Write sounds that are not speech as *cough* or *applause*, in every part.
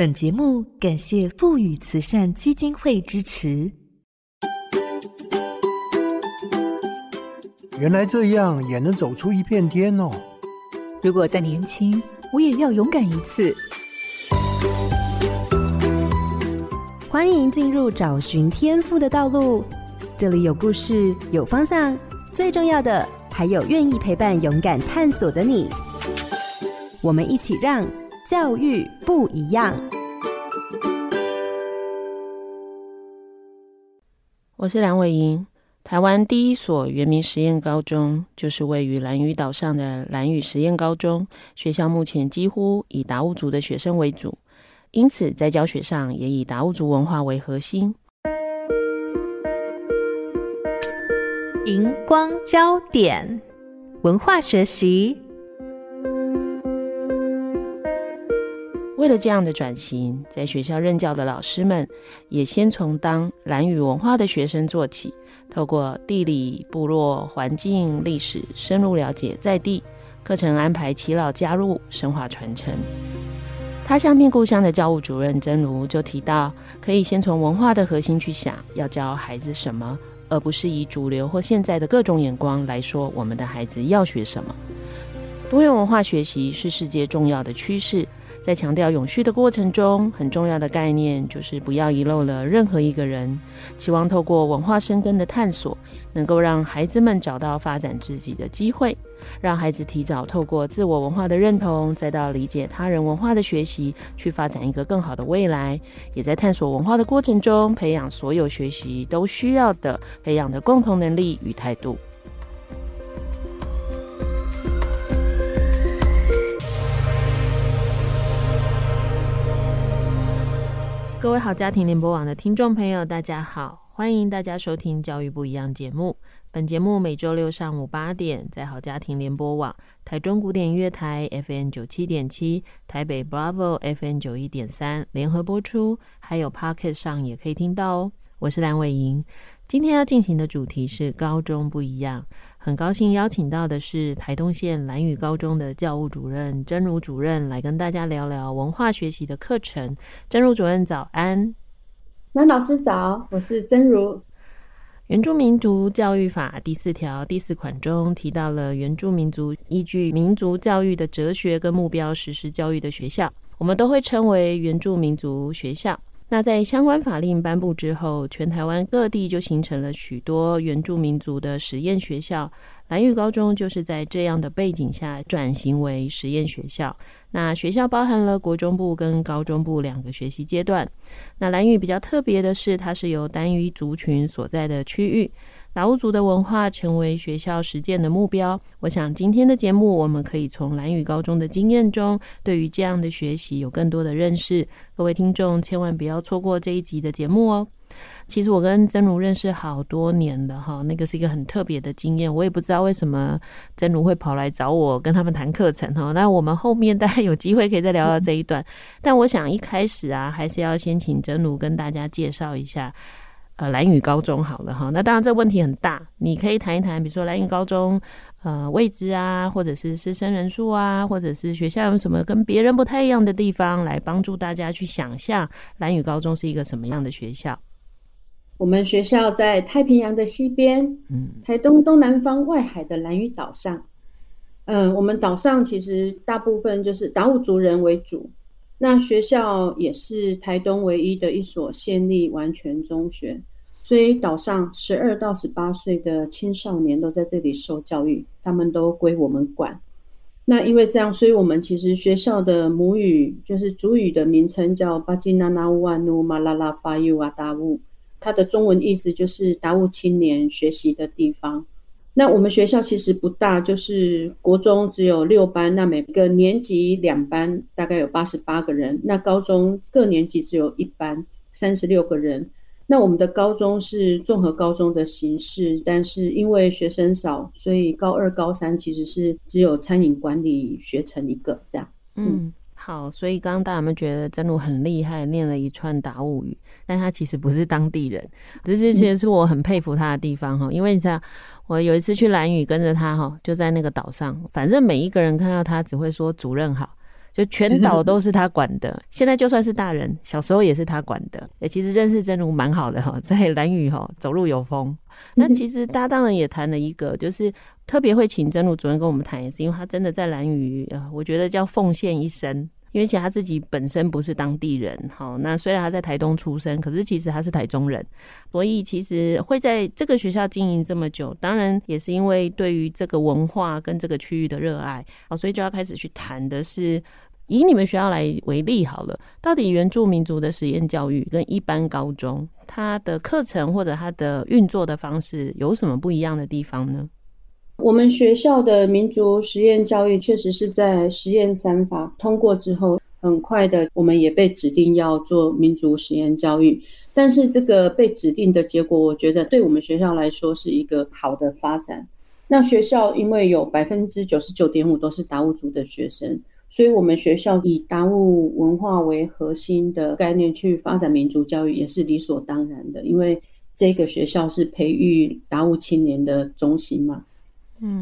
本节目感谢富宇慈善基金会支持。原来这样也能走出一片天哦！如果再年轻，我也要勇敢一次。欢迎进入找寻天赋的道路，这里有故事，有方向，最重要的还有愿意陪伴、勇敢探索的你。我们一起让教育不一样。我是梁伟莹。台湾第一所原名实验高中就是位于兰屿岛上的兰屿实验高中。学校目前几乎以达悟族的学生为主，因此在教学上也以达悟族文化为核心。荧光焦点，文化学习。为了这样的转型，在学校任教的老师们也先从当兰屿文化的学生做起，透过地理、部落、环境、历史，深入了解在地。课程安排耆老加入，深化传承。他乡变故乡的教务主任曾如就提到，可以先从文化的核心去想，要教孩子什么，而不是以主流或现在的各种眼光来说我们的孩子要学什么。多元文化学习是世界重要的趋势。在强调永续的过程中，很重要的概念就是不要遗漏了任何一个人。期望透过文化生根的探索，能够让孩子们找到发展自己的机会，让孩子提早透过自我文化的认同，再到理解他人文化的学习，去发展一个更好的未来。也在探索文化的过程中，培养所有学习都需要的培养的共同能力与态度。各位好，家庭联播网的听众朋友，大家好，欢迎大家收听《教育不一样》节目。本节目每周六上午八点，在好家庭联播网、台中古典音乐台 FM 九七点七、台北 Bravo FM 九一点三联合播出，还有 Pocket 上也可以听到哦。我是蓝伟莹，今天要进行的主题是高中不一样。很高兴邀请到的是台东县兰屿高中的教务主任曾如主任来跟大家聊聊文化学习的课程。曾如主任早安，蓝老师早，我是曾如。原住民族教育法第四条第四款中提到了原住民族依据民族教育的哲学跟目标实施教育的学校，我们都会称为原住民族学校。那在相关法令颁布之后，全台湾各地就形成了许多原住民族的实验学校。蓝屿高中就是在这样的背景下转型为实验学校。那学校包含了国中部跟高中部两个学习阶段。那蓝屿比较特别的是，它是由单一族群所在的区域。达悟族的文化成为学校实践的目标。我想今天的节目，我们可以从蓝屿高中的经验中，对于这样的学习有更多的认识。各位听众千万不要错过这一集的节目哦。其实我跟曾如认识好多年了哈，那个是一个很特别的经验。我也不知道为什么曾如会跑来找我跟他们谈课程哈。那我们后面大概有机会可以再聊到这一段。但我想一开始啊，还是要先请曾如跟大家介绍一下。呃，蓝屿高中好了哈，那当然这问题很大，你可以谈一谈，比如说蓝屿高中呃位置啊，或者是师生人数啊，或者是学校有什么跟别人不太一样的地方，来帮助大家去想象蓝屿高中是一个什么样的学校。我们学校在太平洋的西边，嗯，台东东南方外海的兰屿岛上，嗯、呃，我们岛上其实大部分就是达悟族人为主。那学校也是台东唯一的一所县立完全中学，所以岛上十二到十八岁的青少年都在这里受教育，他们都归我们管。那因为这样，所以我们其实学校的母语就是主语的名称叫巴基纳纳乌瓦努马拉拉法尤瓦达乌，它的中文意思就是达悟青年学习的地方。那我们学校其实不大，就是国中只有六班，那每个年级两班，大概有八十八个人。那高中各年级只有一班，三十六个人。那我们的高中是综合高中的形式，但是因为学生少，所以高二、高三其实是只有餐饮管理学成一个这样。嗯。嗯好，所以刚刚大家有没有觉得真如很厉害，念了一串达悟语，但他其实不是当地人，这是其实是我很佩服他的地方哈。因为你知道，我有一次去兰屿跟着他哈，就在那个岛上，反正每一个人看到他只会说主任好，就全岛都是他管的。现在就算是大人，小时候也是他管的。诶，其实认识真如蛮好的哈，*laughs* 在蓝屿哈走路有风。那其实大家当然也谈了一个，就是特别会请真如主任跟我们谈，也是因为他真的在蓝屿，呃，我觉得叫奉献一生。因为其实他自己本身不是当地人，好，那虽然他在台东出生，可是其实他是台中人，所以其实会在这个学校经营这么久，当然也是因为对于这个文化跟这个区域的热爱，好，所以就要开始去谈的是，以你们学校来为例好了，到底原住民族的实验教育跟一般高中它的课程或者它的运作的方式有什么不一样的地方呢？我们学校的民族实验教育确实是在实验三法通过之后，很快的，我们也被指定要做民族实验教育。但是这个被指定的结果，我觉得对我们学校来说是一个好的发展。那学校因为有百分之九十九点五都是达悟族的学生，所以我们学校以达悟文化为核心的概念去发展民族教育，也是理所当然的。因为这个学校是培育达悟青年的中心嘛。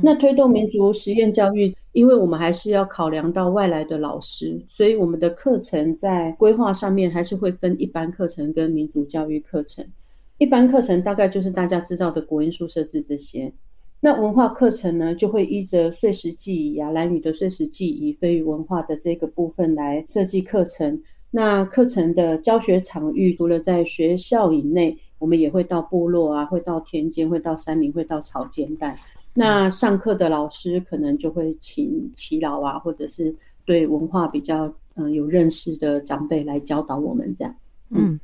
那推动民族实验教育，因为我们还是要考量到外来的老师，所以我们的课程在规划上面还是会分一般课程跟民族教育课程。一般课程大概就是大家知道的国音数设置这些，那文化课程呢，就会依着岁时祭仪啊、兰屿的岁时记忆、非语文化的这个部分来设计课程。那课程的教学场域，除了在学校以内，我们也会到部落啊，会到田间，会到山林，会到草间带。那上课的老师可能就会请耆老啊，或者是对文化比较嗯、呃、有认识的长辈来教导我们这样。嗯，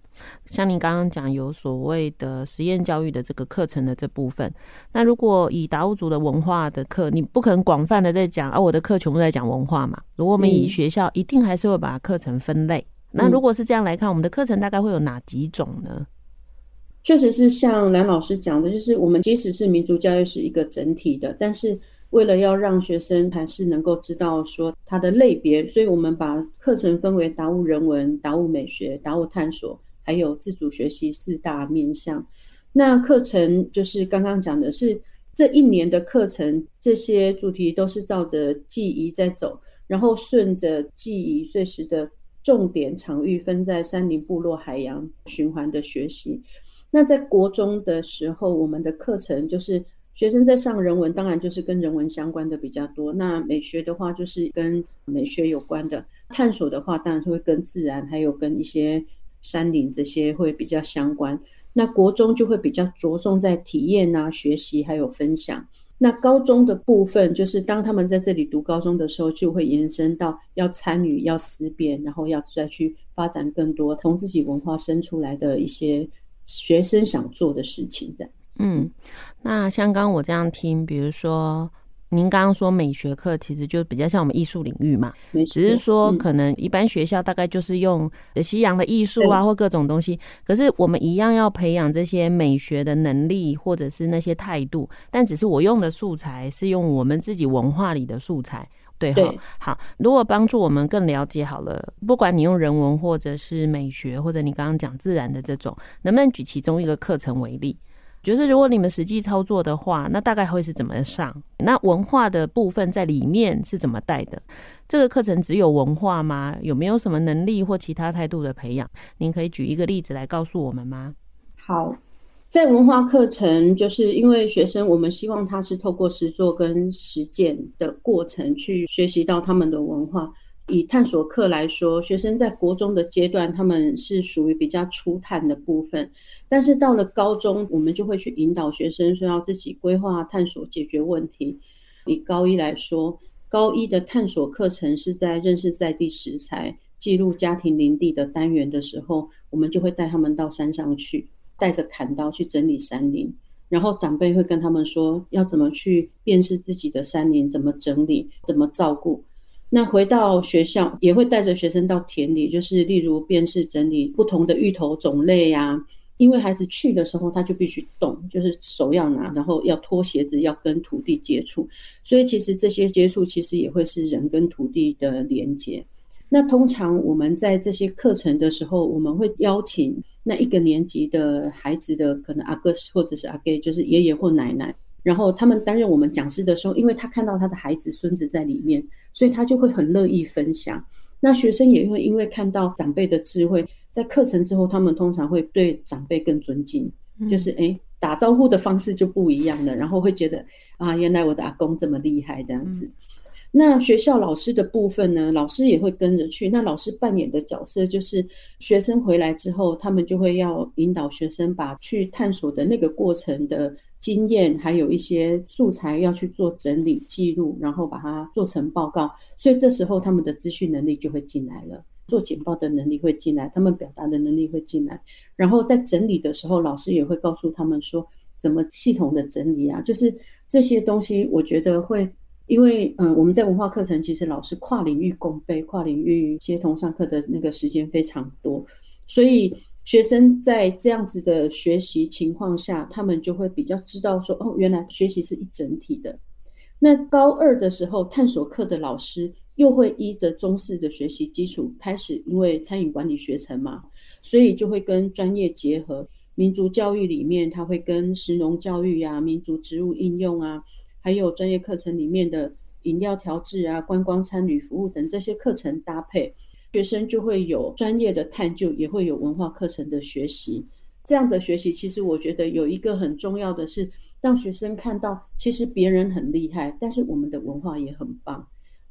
像您刚刚讲有所谓的实验教育的这个课程的这部分，那如果以达悟族的文化的课，你不可能广泛的在讲，啊、我的课全部在讲文化嘛。如果我们以学校，一定还是会把课程分类。那如果是这样来看，我们的课程大概会有哪几种呢？确实是像蓝老师讲的，就是我们即使是民族教育是一个整体的，但是为了要让学生还是能够知道说它的类别，所以我们把课程分为达悟人文、达悟美学、达悟探索，还有自主学习四大面向。那课程就是刚刚讲的是这一年的课程，这些主题都是照着记忆在走，然后顺着记忆岁时的重点场域，分在山林、部落、海洋循环的学习。那在国中的时候，我们的课程就是学生在上人文，当然就是跟人文相关的比较多。那美学的话，就是跟美学有关的；探索的话，当然是会跟自然，还有跟一些山林这些会比较相关。那国中就会比较着重在体验啊、学习还有分享。那高中的部分，就是当他们在这里读高中的时候，就会延伸到要参与、要思辨，然后要再去发展更多从自己文化生出来的一些。学生想做的事情，这样。嗯，那像刚刚我这样听，比如说您刚刚说美学课，其实就比较像我们艺术领域嘛，只是说可能一般学校大概就是用西洋的艺术啊，或各种东西，可是我们一样要培养这些美学的能力，或者是那些态度，但只是我用的素材是用我们自己文化里的素材。对哈，好。如果帮助我们更了解好了，不管你用人文或者是美学，或者你刚刚讲自然的这种，能不能举其中一个课程为例？就是如果你们实际操作的话，那大概会是怎么上？那文化的部分在里面是怎么带的？这个课程只有文化吗？有没有什么能力或其他态度的培养？您可以举一个例子来告诉我们吗？好。在文化课程，就是因为学生，我们希望他是透过实作跟实践的过程去学习到他们的文化。以探索课来说，学生在国中的阶段，他们是属于比较初探的部分，但是到了高中，我们就会去引导学生说要自己规划、探索、解决问题。以高一来说，高一的探索课程是在认识在地食材、记录家庭林地的单元的时候，我们就会带他们到山上去。带着砍刀去整理山林，然后长辈会跟他们说要怎么去辨识自己的山林，怎么整理，怎么照顾。那回到学校也会带着学生到田里，就是例如辨识整理不同的芋头种类呀、因为孩子去的时候他就必须动，就是手要拿，然后要脱鞋子，要跟土地接触。所以其实这些接触其实也会是人跟土地的连接。那通常我们在这些课程的时候，我们会邀请那一个年级的孩子的可能阿哥或者是阿给，就是爷爷或奶奶，然后他们担任我们讲师的时候，因为他看到他的孩子孙子在里面，所以他就会很乐意分享。那学生也会因为看到长辈的智慧，在课程之后，他们通常会对长辈更尊敬，嗯、就是诶打招呼的方式就不一样了，然后会觉得啊，原来我的阿公这么厉害这样子。嗯、那学校老师的部分呢，老师也会跟着去。那老师扮演的角色就是，学生回来之后，他们就会要引导学生把去探索的那个过程的经验，还有一些素材要去做整理记录，然后把它做成报告。所以这时候他们的资讯能力就会进来了。做简报的能力会进来，他们表达的能力会进来，然后在整理的时候，老师也会告诉他们说怎么系统的整理啊，就是这些东西，我觉得会，因为嗯，我们在文化课程其实老师跨领域共备、跨领域协同上课的那个时间非常多，所以学生在这样子的学习情况下，他们就会比较知道说，哦，原来学习是一整体的。那高二的时候，探索课的老师。又会依着中式的学习基础开始，因为餐饮管理学程嘛，所以就会跟专业结合。民族教育里面，它会跟食农教育呀、民族植物应用啊，还有专业课程里面的饮料调制啊、观光餐旅服务等这些课程搭配，学生就会有专业的探究，也会有文化课程的学习。这样的学习，其实我觉得有一个很重要的是，让学生看到，其实别人很厉害，但是我们的文化也很棒。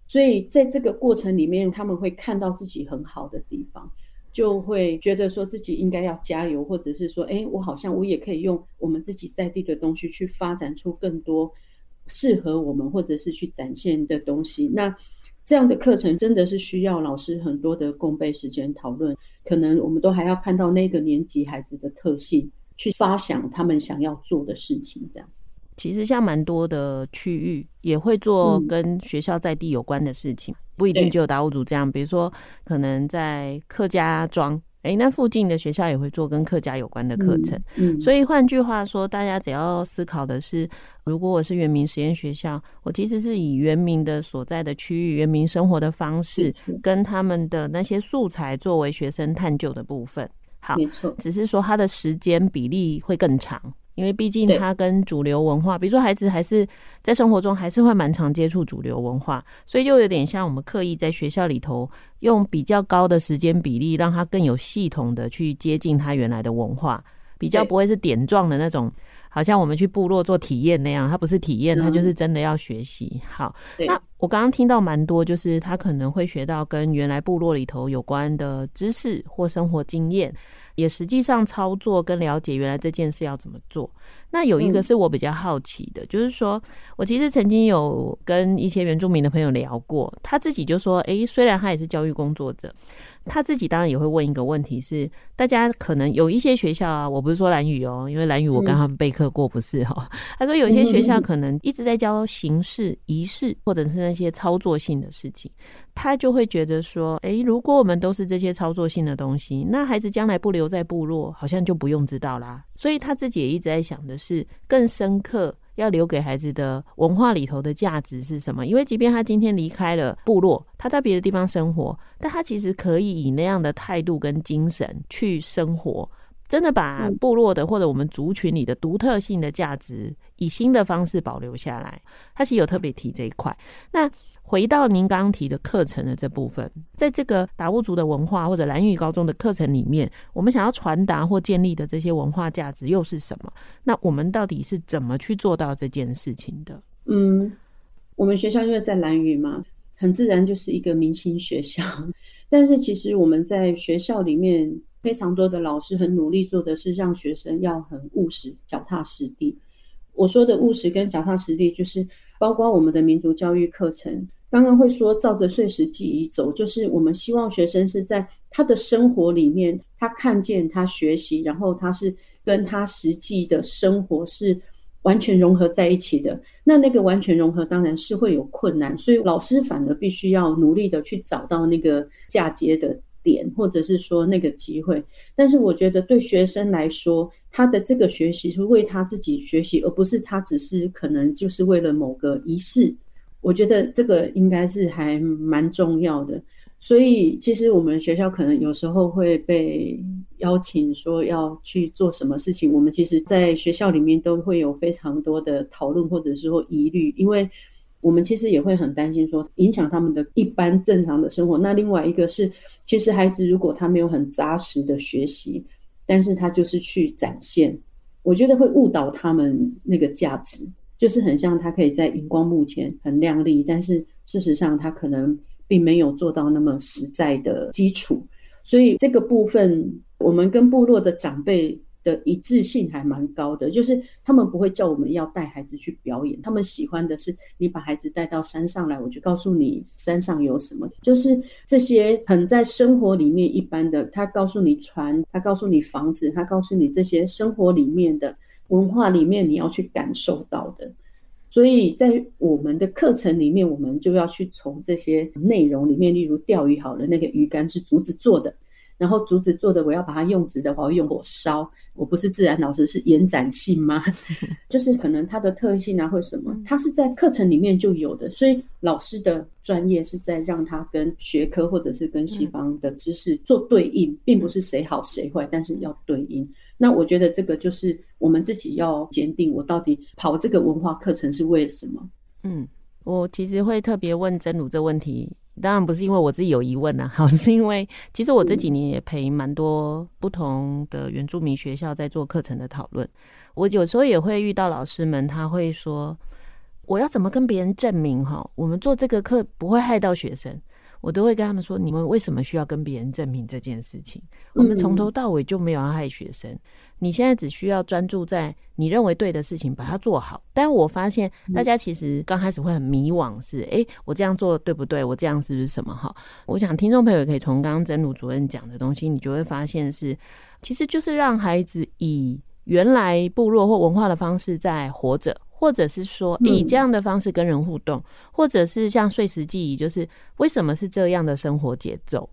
所以在这个过程里面，他们会看到自己很好的地方，就会觉得说自己应该要加油，或者是说，哎，我好像我也可以用我们自己在地的东西去发展出更多适合我们，或者是去展现的东西。那这样的课程真的是需要老师很多的共备时间讨论，可能我们都还要看到那个年级孩子的特性，去发想他们想要做的事情，这样。其实像蛮多的区域也会做跟学校在地有关的事情，嗯、不一定只有达悟族这样。比如说，可能在客家庄，哎，那附近的学校也会做跟客家有关的课程。嗯，嗯，所以换句话说，大家只要思考的是，如果我是原民实验学校，我其实是以原民的所在的区域、原民生活的方式，跟他们的那些素材作为学生探究的部分。好，没错，只是说它的时间比例会更长。因为毕竟他跟主流文化，比如说孩子还是在生活中还是会蛮常接触主流文化，所以就有点像我们刻意在学校里头用比较高的时间比例，让他更有系统的去接近他原来的文化，比较不会是点状的那种，好像我们去部落做体验那样，他不是体验，他就是真的要学习。好，那我刚刚听到蛮多，就是他可能会学到跟原来部落里头有关的知识或生活经验。也实际上操作跟了解原来这件事要怎么做。那有一个是我比较好奇的，嗯、就是说我其实曾经有跟一些原住民的朋友聊过，他自己就说：“诶、欸，虽然他也是教育工作者。”他自己当然也会问一个问题是：大家可能有一些学校啊，我不是说蓝语哦，因为蓝语我跟他们备课过，不是哈、哦。*laughs* 他说有一些学校可能一直在教形式、仪式，或者是那些操作性的事情，他就会觉得说：诶，如果我们都是这些操作性的东西，那孩子将来不留在部落，好像就不用知道啦。所以他自己也一直在想的是是更深刻。要留给孩子的文化里头的价值是什么？因为即便他今天离开了部落，他在别的地方生活，但他其实可以以那样的态度跟精神去生活，真的把部落的或者我们族群里的独特性的价值，以新的方式保留下来。他其实有特别提这一块。那回到您刚刚提的课程的这部分，在这个达悟族的文化或者蓝屿高中的课程里面，我们想要传达或建立的这些文化价值又是什么？那我们到底是怎么去做到这件事情的？嗯，我们学校因为在蓝屿嘛，很自然就是一个明星学校。但是其实我们在学校里面非常多的老师很努力做的是让学生要很务实、脚踏实地。我说的务实跟脚踏实地，就是包括我们的民族教育课程。刚刚会说照着碎石记忆走，就是我们希望学生是在他的生活里面，他看见他学习，然后他是跟他实际的生活是完全融合在一起的。那那个完全融合当然是会有困难，所以老师反而必须要努力的去找到那个嫁接的点，或者是说那个机会。但是我觉得对学生来说，他的这个学习是为他自己学习，而不是他只是可能就是为了某个仪式。我觉得这个应该是还蛮重要的，所以其实我们学校可能有时候会被邀请说要去做什么事情，我们其实，在学校里面都会有非常多的讨论或者是说疑虑，因为我们其实也会很担心说影响他们的一般正常的生活。那另外一个是，其实孩子如果他没有很扎实的学习，但是他就是去展现，我觉得会误导他们那个价值，就是很像他可以在荧光幕前很亮丽，但是事实上他可能并没有做到那么实在的基础。所以这个部分，我们跟部落的长辈的一致性还蛮高的，就是他们不会叫我们要带孩子去表演，他们喜欢的是你把孩子带到山上来，我就告诉你山上有什么，就是这些很在生活里面一般的，他告诉你船，他告诉你房子，他告诉你这些生活里面的文化里面你要去感受到的。所以在我们的课程里面，我们就要去从这些内容里面，例如钓鱼好了，那个鱼竿是竹子做的，然后竹子做的，我要把它用直的话，我用火烧。我不是自然老师，是延展性吗？*laughs* 就是可能它的特性啊，或什么，它是在课程里面就有的。所以老师的专业是在让他跟学科或者是跟西方的知识做对应，并不是谁好谁坏，但是要对应。那我觉得这个就是我们自己要坚定，我到底跑这个文化课程是为了什么？嗯，我其实会特别问真如这问题。当然不是因为我自己有疑问呐，*laughs* 好，是因为其实我这几年也陪蛮多不同的原住民学校在做课程的讨论。我有时候也会遇到老师们，他会说：“我要怎么跟别人证明哈，我们做这个课不会害到学生？”我都会跟他们说：“你们为什么需要跟别人证明这件事情？我们从头到尾就没有要害学生。你现在只需要专注在你认为对的事情，把它做好。”但我发现大家其实刚开始会很迷惘，是：诶，我这样做对不对？我这样是不是什么？哈，我想听众朋友也可以从刚刚真如主任讲的东西，你就会发现是，其实就是让孩子以原来部落或文化的方式在活着。或者是说以这样的方式跟人互动，嗯、或者是像碎石记忆，就是为什么是这样的生活节奏？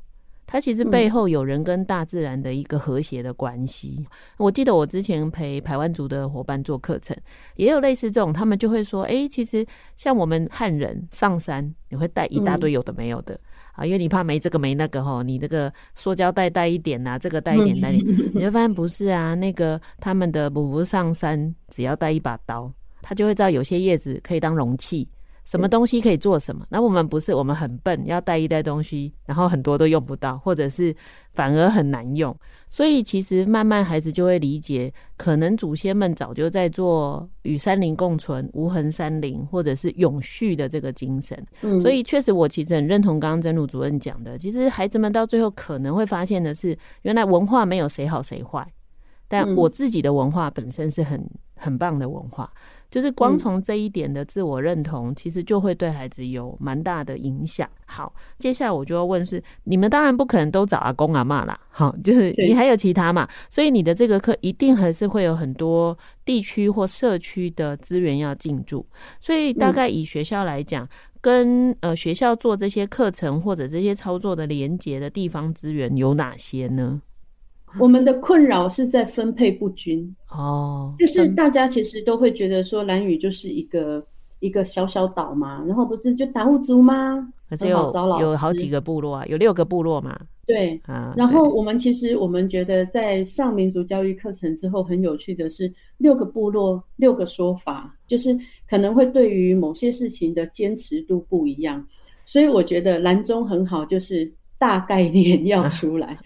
它其实背后有人跟大自然的一个和谐的关系。嗯、我记得我之前陪台湾族的伙伴做课程，也有类似这种，他们就会说：“哎、欸，其实像我们汉人上山，你会带一大堆有的没有的、嗯、啊，因为你怕没这个没那个哈，你这个塑胶袋带一点呐、啊，这个带一点带一点，嗯、你会发现不是啊，那个他们的母母上山只要带一把刀。”他就会知道有些叶子可以当容器，什么东西可以做什么。那我们不是，我们很笨，要带一袋东西，然后很多都用不到，或者是反而很难用。所以其实慢慢孩子就会理解，可能祖先们早就在做与山林共存、无痕山林，或者是永续的这个精神。嗯，所以确实我其实很认同刚刚真如主任讲的，其实孩子们到最后可能会发现的是，原来文化没有谁好谁坏，但我自己的文化本身是很很棒的文化。就是光从这一点的自我认同，其实就会对孩子有蛮大的影响。好，接下来我就要问是，你们当然不可能都找阿公阿嬷啦，好，就是你还有其他嘛，所以你的这个课一定还是会有很多地区或社区的资源要进驻。所以大概以学校来讲，跟呃学校做这些课程或者这些操作的连接的地方资源有哪些呢？我们的困扰是在分配不均哦，就是大家其实都会觉得说兰屿就是一个一个小小岛嘛，然后不是就达悟族吗？可是有有好几个部落啊，有六个部落嘛。对啊，然后我们其实我们觉得在上民族教育课程之后，很有趣的是六个部落六个说法，就是可能会对于某些事情的坚持度不一样，所以我觉得兰中很好，就是。大概念 *laughs* 要出来，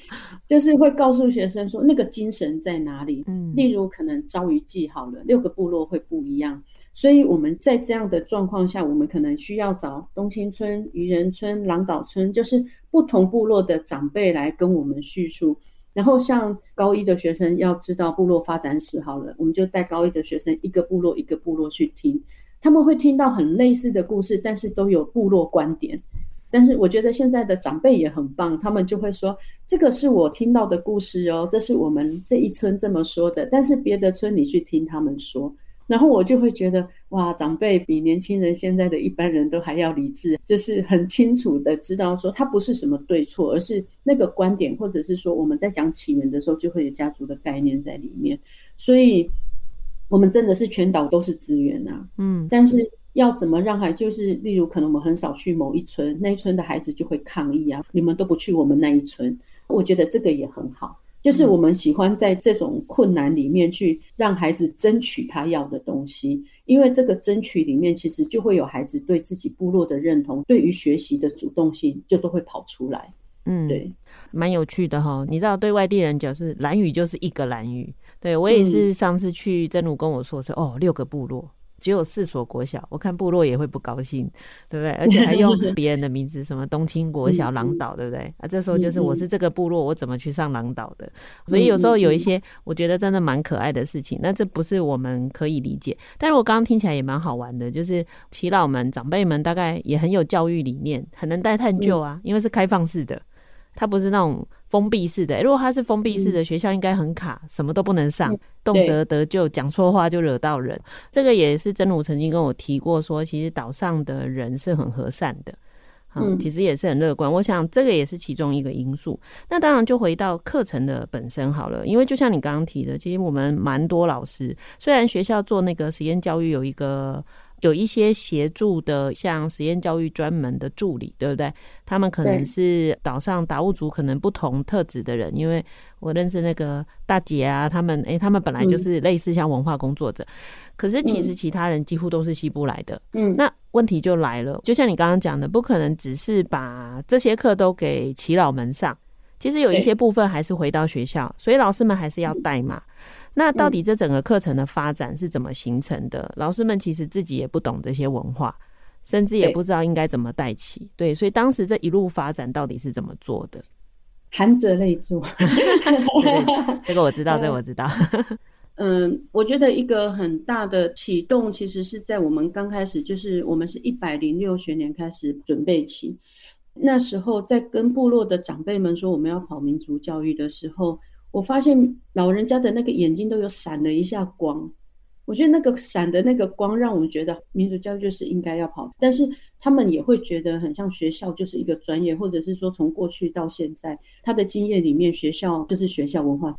就是会告诉学生说那个精神在哪里。嗯，例如可能朝鱼记好了，六个部落会不一样，所以我们在这样的状况下，我们可能需要找东青村、渔人村、狼岛村，就是不同部落的长辈来跟我们叙述。然后像高一的学生要知道部落发展史好了，我们就带高一的学生一个部落一个部落去听，他们会听到很类似的故事，但是都有部落观点。但是我觉得现在的长辈也很棒，他们就会说，这个是我听到的故事哦，这是我们这一村这么说的。但是别的村你去听他们说，然后我就会觉得哇，长辈比年轻人现在的一般人都还要理智，就是很清楚的知道说他不是什么对错，而是那个观点，或者是说我们在讲起源的时候就会有家族的概念在里面，所以我们真的是全岛都是资源啊，嗯，但是。要怎么让孩，就是例如可能我们很少去某一村，那一村的孩子就会抗议啊，你们都不去我们那一村。我觉得这个也很好，就是我们喜欢在这种困难里面去让孩子争取他要的东东西，因为这个争取里面，其实就会有孩子对自己部落的认同，对于学习的主动性，就都会跑出来。嗯，对，蛮有趣的哈。你知道，对外地人讲是蓝语就是一个蓝语。对我也是上次去真如跟我说是、嗯、哦，六个部落。只有四所国小，我看部落也会不高兴，对不对？*laughs* 而且还用别人的名字，什么东青国小、狼岛，对不对？啊，这时候就是我是这个部落，我怎么去上狼岛的？所以有时候有一些我觉得真的蛮可爱的事情，那这不是我们可以理解。但是我刚刚听起来也蛮好玩的，就是耆老们、长辈们大概也很有教育理念，很能带探究啊，因为是开放式的。它不是那种封闭式的，欸，如果它是封闭式的学校，应该很卡，什么都不能上，动辄得咎，讲错话就惹到人。这个也是真如曾经跟我提过，说其实岛上的人是很和善的，嗯，其实也是很乐观。我想这个也是其中一个因素。那当然就回到课程的本身好了，因为就像你刚刚提的，其实我们蛮多老师，虽然学校做那个实验教育有一个。有一些协助的，像实验教育专门的助理，对不对？他们可能是岛上达悟族可能不同特质的人，因为我认识那个大姐啊，他们诶、欸，他们本来就是类似像文化工作者，嗯、可是其实其他人几乎都是西部来的。嗯，那问题就来了，就像你刚刚讲的，不可能只是把这些课都给耆老们上，其实有一些部分还是回到学校，所以老师们还是要带嘛。那到底这整个课程的发展是怎么形成的？嗯、老师们其实自己也不懂这些文化，甚至也不知道应该怎么带起。对，所以当时这一路发展到底是怎么做的？含着泪做。这个我知道，这个我知道。*laughs* *laughs* 嗯，我觉得一个很大的启动，其实是在我们刚开始，就是我们是一百零六学年开始准备起，那时候在跟部落的长辈们说我们要跑民族教育的时候。我发现老人家的那个眼睛都有闪了一下光，我觉得那个闪的那个光让我们觉得民族教育就是应该要跑，但是他们也会觉得很像学校就是一个专业，或者是说从过去到现在他的经验里面，学校就是学校文化。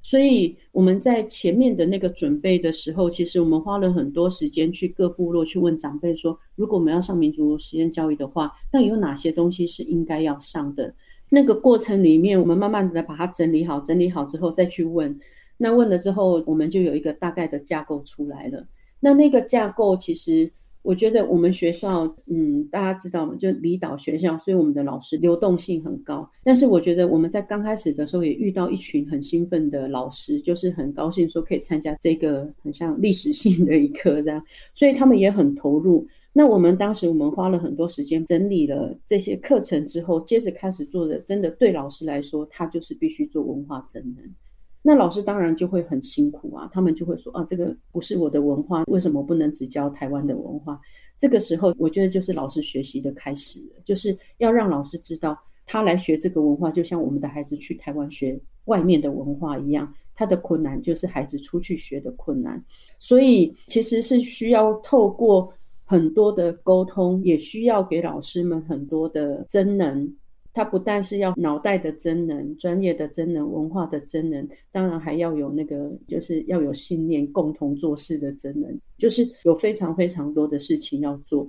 所以我们在前面的那个准备的时候，其实我们花了很多时间去各部落去问长辈说，如果我们要上民族实验教育的话，那有哪些东西是应该要上的？那个过程里面，我们慢慢的把它整理好，整理好之后再去问。那问了之后，我们就有一个大概的架构出来了。那那个架构，其实我觉得我们学校，嗯，大家知道吗？就离岛学校，所以我们的老师流动性很高。但是我觉得我们在刚开始的时候也遇到一群很兴奋的老师，就是很高兴说可以参加这个很像历史性的一课这样，所以他们也很投入。那我们当时我们花了很多时间整理了这些课程之后，接着开始做的，真的对老师来说，他就是必须做文化真人。那老师当然就会很辛苦啊，他们就会说啊，这个不是我的文化，为什么不能只教台湾的文化？这个时候，我觉得就是老师学习的开始，就是要让老师知道，他来学这个文化，就像我们的孩子去台湾学外面的文化一样，他的困难就是孩子出去学的困难，所以其实是需要透过。很多的沟通也需要给老师们很多的真能，他不但是要脑袋的真能、专业的真能、文化的真能，当然还要有那个就是要有信念、共同做事的真能，就是有非常非常多的事情要做。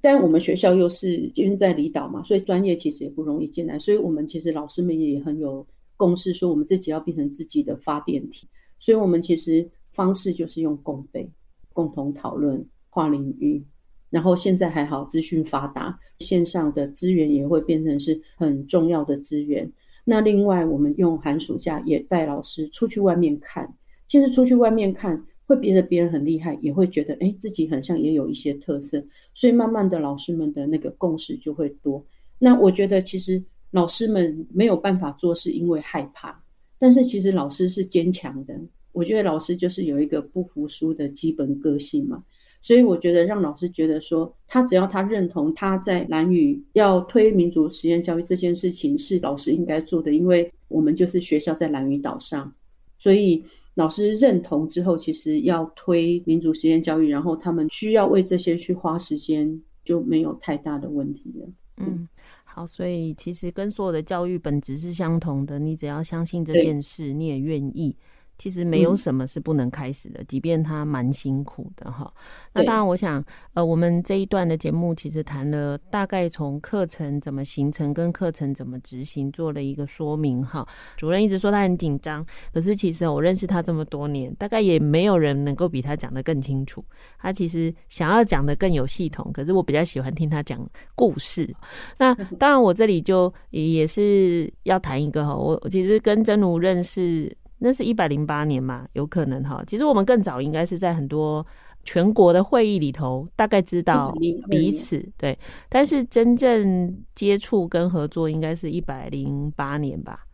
但我们学校又是因为在离岛嘛，所以专业其实也不容易进来，所以我们其实老师们也很有共识，说我们自己要变成自己的发电体，所以我们其实方式就是用共备、共同讨论、跨领域。然后现在还好，资讯发达，线上的资源也会变成是很重要的资源。那另外，我们用寒暑假也带老师出去外面看，其实出去外面看会觉得别人很厉害，也会觉得哎，自己很像也有一些特色。所以慢慢的，老师们的那个共识就会多。那我觉得，其实老师们没有办法做，是因为害怕，但是其实老师是坚强的。我觉得老师就是有一个不服输的基本个性嘛。所以我觉得让老师觉得说，他只要他认同他在兰屿要推民族实验教育这件事情是老师应该做的，因为我们就是学校在兰屿岛上，所以老师认同之后，其实要推民族实验教育，然后他们需要为这些去花时间，就没有太大的问题了。嗯，好，所以其实跟所有的教育本质是相同的，你只要相信这件事，你也愿意。其实没有什么是不能开始的，嗯、即便他蛮辛苦的哈。那当然，我想，呃，我们这一段的节目其实谈了大概从课程怎么形成跟课程怎么执行做了一个说明哈。主任一直说他很紧张，可是其实我认识他这么多年，大概也没有人能够比他讲得更清楚。他其实想要讲的更有系统，可是我比较喜欢听他讲故事。那当然，我这里就也是要谈一个哈，我其实跟真如认识。那是一百零八年嘛，有可能哈。其实我们更早应该是在很多全国的会议里头，大概知道彼此对。但是真正接触跟合作，应该是一百零八年吧。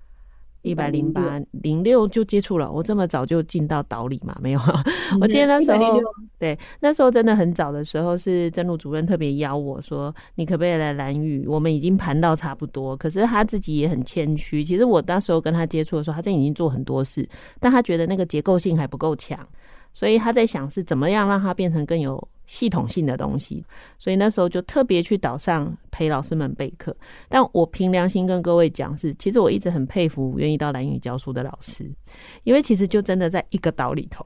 一百零八零六就接触了，我这么早就进到岛里嘛？没有，我记得那时候对，那时候真的很早的时候，是真如主任特别邀我说，你可不可以来蓝屿？我们已经盘到差不多，可是他自己也很谦虚。其实我那时候跟他接触的时候，他真已经做很多事，但他觉得那个结构性还不够强。所以他在想是怎么样让它变成更有系统性的东西，所以那时候就特别去岛上陪老师们备课。但我凭良心跟各位讲是，其实我一直很佩服愿意到兰屿教书的老师，因为其实就真的在一个岛里头，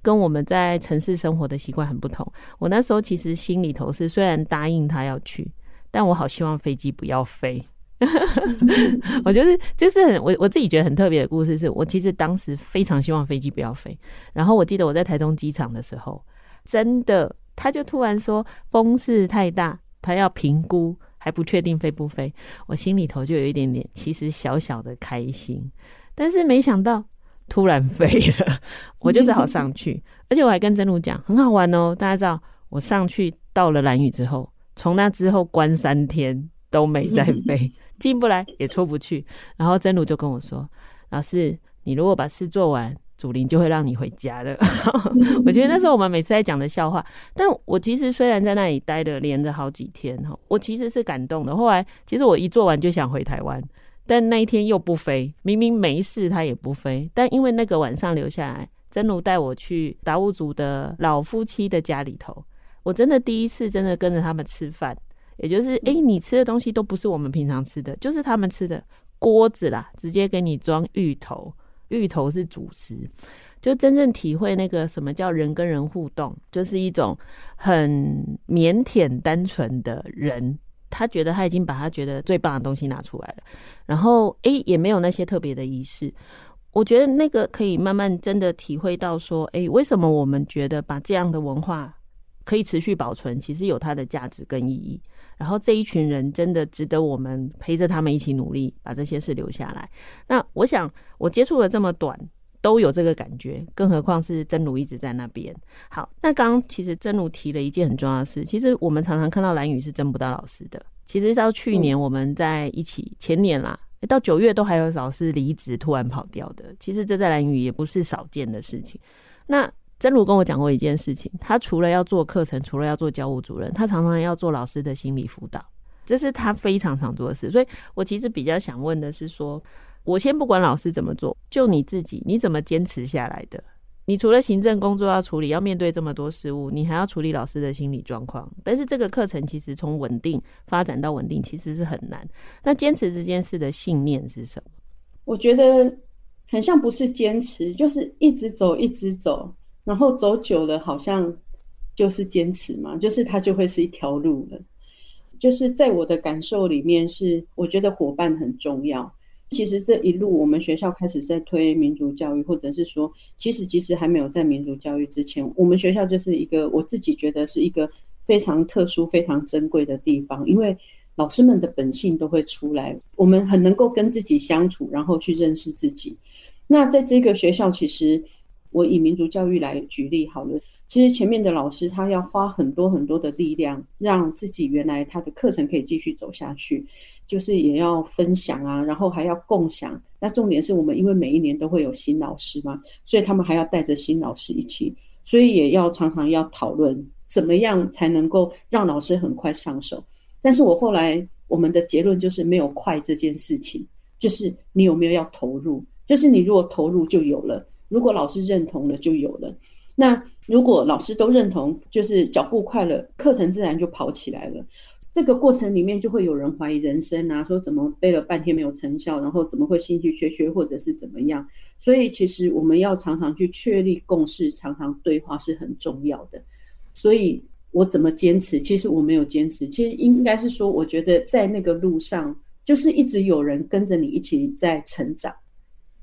跟我们在城市生活的习惯很不同。我那时候其实心里头是虽然答应他要去，但我好希望飞机不要飞。*laughs* 我觉得这是很我我自己觉得很特别的故事是，是我其实当时非常希望飞机不要飞。然后我记得我在台东机场的时候，真的他就突然说风势太大，他要评估，还不确定飞不飞。我心里头就有一点点其实小小的开心，但是没想到突然飞了，*laughs* 我就只好上去。而且我还跟真如讲很好玩哦，大家知道我上去到了蓝屿之后，从那之后关三天都没再飞。*laughs* 进不来也出不去，然后真如就跟我说：“老师，你如果把事做完，祖灵就会让你回家了。” *laughs* 我觉得那时候我们每次在讲的笑话，但我其实虽然在那里待了连着好几天哈，我其实是感动的。后来其实我一做完就想回台湾，但那一天又不飞，明明没事他也不飞，但因为那个晚上留下来，真如带我去达悟族的老夫妻的家里头，我真的第一次真的跟着他们吃饭。也就是，哎、欸，你吃的东西都不是我们平常吃的，就是他们吃的锅子啦，直接给你装芋头，芋头是主食，就真正体会那个什么叫人跟人互动，就是一种很腼腆单纯的人，他觉得他已经把他觉得最棒的东西拿出来了，然后哎、欸，也没有那些特别的仪式，我觉得那个可以慢慢真的体会到说，哎、欸，为什么我们觉得把这样的文化可以持续保存，其实有它的价值跟意义。然后这一群人真的值得我们陪着他们一起努力，把这些事留下来。那我想，我接触了这么短，都有这个感觉，更何况是真如一直在那边。好，那刚刚其实真如提了一件很重要的事，其实我们常常看到蓝宇是争不到老师的。其实到去年我们在一起，前年啦，到九月都还有老师离职突然跑掉的。其实这在蓝宇也不是少见的事情。那真如跟我讲过一件事情，他除了要做课程，除了要做教务主任，他常常要做老师的心理辅导，这是他非常常做的事。所以我其实比较想问的是说，我先不管老师怎么做，就你自己，你怎么坚持下来的？你除了行政工作要处理，要面对这么多事务，你还要处理老师的心理状况。但是这个课程其实从稳定发展到稳定，其实是很难。那坚持这件事的信念是什么？我觉得很像不是坚持，就是一直走，一直走。然后走久了，好像就是坚持嘛，就是它就会是一条路了。就是在我的感受里面，是我觉得伙伴很重要。其实这一路，我们学校开始在推民族教育，或者是说，其实其实还没有在民族教育之前，我们学校就是一个我自己觉得是一个非常特殊、非常珍贵的地方，因为老师们的本性都会出来，我们很能够跟自己相处，然后去认识自己。那在这个学校，其实。我以民族教育来举例好了，其实前面的老师他要花很多很多的力量，让自己原来他的课程可以继续走下去，就是也要分享啊，然后还要共享。那重点是我们因为每一年都会有新老师嘛，所以他们还要带着新老师一起，所以也要常常要讨论怎么样才能够让老师很快上手。但是我后来我们的结论就是没有快这件事情，就是你有没有要投入，就是你如果投入就有了。如果老师认同了，就有了。那如果老师都认同，就是脚步快了，课程自然就跑起来了。这个过程里面就会有人怀疑人生啊，说怎么背了半天没有成效，然后怎么会兴趣缺缺，或者是怎么样？所以其实我们要常常去确立共识，常常对话是很重要的。所以我怎么坚持？其实我没有坚持，其实应该是说，我觉得在那个路上，就是一直有人跟着你一起在成长。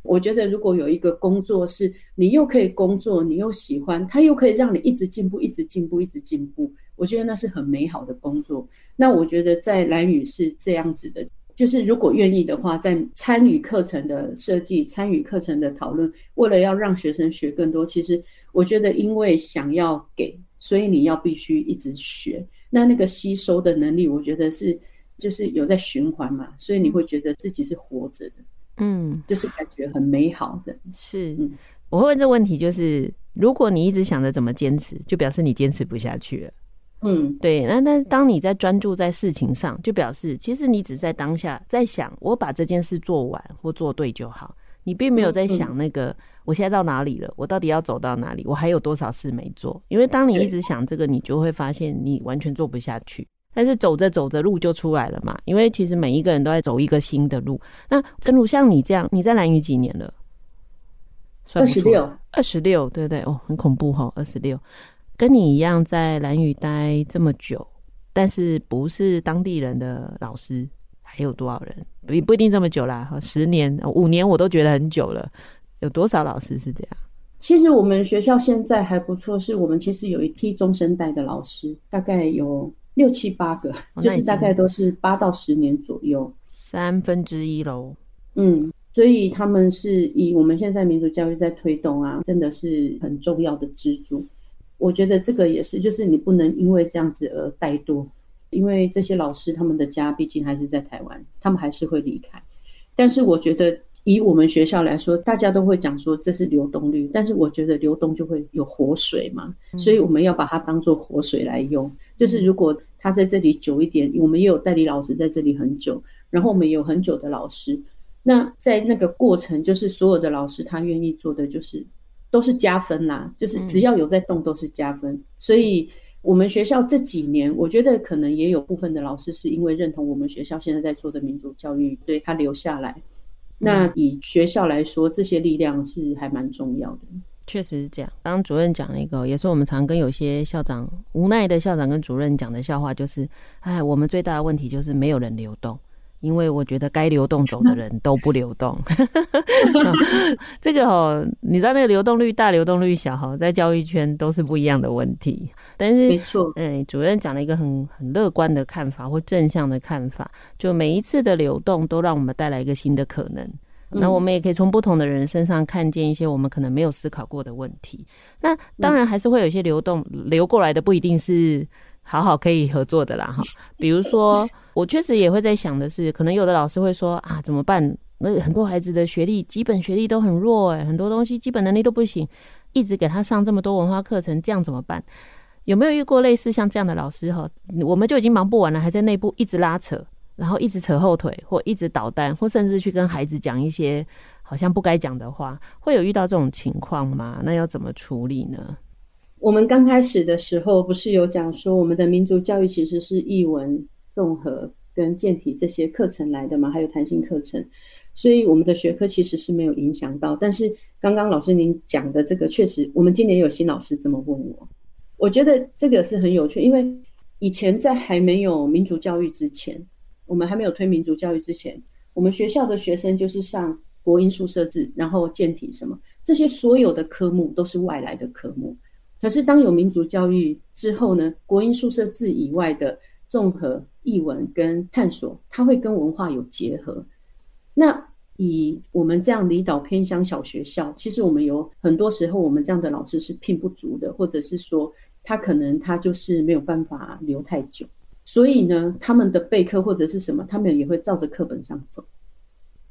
我觉得如果有一个工作是你又可以工作，你又喜欢，它又可以让你一直进步，一直进步，一直进步，我觉得那是很美好的工作。那我觉得在蓝宇是这样子的，就是如果愿意的话，在参与课程的设计、参与课程的讨论，为了要让学生学更多，其实我觉得因为想要给，所以你要必须一直学。那那个吸收的能力，我觉得是就是有在循环嘛，所以你会觉得自己是活着的，嗯，就是感觉很美好的。是，嗯，我会问这问题，就是如果你一直想着怎么坚持，就表示你坚持不下去了。嗯，对，那那当你在专注在事情上，就表示其实你只在当下在想，我把这件事做完或做对就好，你并没有在想那个我现在到哪里了，我到底要走到哪里，我还有多少事没做。因为当你一直想这个，你就会发现你完全做不下去。但是走着走着路就出来了嘛，因为其实每一个人都在走一个新的路。那真如像你这样，你在蓝屿几年了？二十六，二十六，对对哦，很恐怖哈，二十六。跟你一样在蓝屿待这么久，但是不是当地人的老师还有多少人？不不一定这么久啦，十年、五年我都觉得很久了。有多少老师是这样？其实我们学校现在还不错，是我们其实有一批中生代的老师，大概有六七八个，哦、*laughs* 就是大概都是八到十年左右，三分之一喽。嗯，所以他们是以我们现在民族教育在推动啊，真的是很重要的支柱。我觉得这个也是，就是你不能因为这样子而怠惰，因为这些老师他们的家毕竟还是在台湾，他们还是会离开。但是我觉得以我们学校来说，大家都会讲说这是流动率，但是我觉得流动就会有活水嘛，所以我们要把它当做活水来用。就是如果他在这里久一点，我们也有代理老师在这里很久，然后我们也有很久的老师，那在那个过程，就是所有的老师他愿意做的就是。都是加分啦，就是只要有在动都是加分。嗯、所以，我们学校这几年，我觉得可能也有部分的老师是因为认同我们学校现在在做的民族教育，所以他留下来。那以学校来说，这些力量是还蛮重要的。确实是这样。刚刚主任讲了一个，也是我们常跟有些校长无奈的校长跟主任讲的笑话，就是，哎，我们最大的问题就是没有人流动。因为我觉得该流动走的人都不流动，*laughs* 这个哦，你知道那个流动率大、流动率小哈，在教育圈都是不一样的问题。但是，没错，哎，主任讲了一个很很乐观的看法或正向的看法，就每一次的流动都让我们带来一个新的可能。那我们也可以从不同的人身上看见一些我们可能没有思考过的问题。那当然还是会有一些流动流过来的，不一定是好好可以合作的啦哈。比如说。*laughs* 我确实也会在想的是，可能有的老师会说啊，怎么办？那很多孩子的学历，基本学历都很弱，诶，很多东西基本能力都不行，一直给他上这么多文化课程，这样怎么办？有没有遇过类似像这样的老师？哈，我们就已经忙不完了，还在内部一直拉扯，然后一直扯后腿，或一直捣蛋，或甚至去跟孩子讲一些好像不该讲的话，会有遇到这种情况吗？那要怎么处理呢？我们刚开始的时候，不是有讲说，我们的民族教育其实是译文。综合跟健体这些课程来的嘛，还有弹性课程，所以我们的学科其实是没有影响到。但是刚刚老师您讲的这个，确实我们今年有新老师这么问我，我觉得这个是很有趣，因为以前在还没有民族教育之前，我们还没有推民族教育之前，我们学校的学生就是上国英数社自，然后健体什么这些所有的科目都是外来的科目。可是当有民族教育之后呢，国英数社自以外的综合译文跟探索，它会跟文化有结合。那以我们这样离岛偏乡小学校，其实我们有很多时候，我们这样的老师是聘不足的，或者是说他可能他就是没有办法留太久。所以呢，他们的备课或者是什么，他们也会照着课本上走。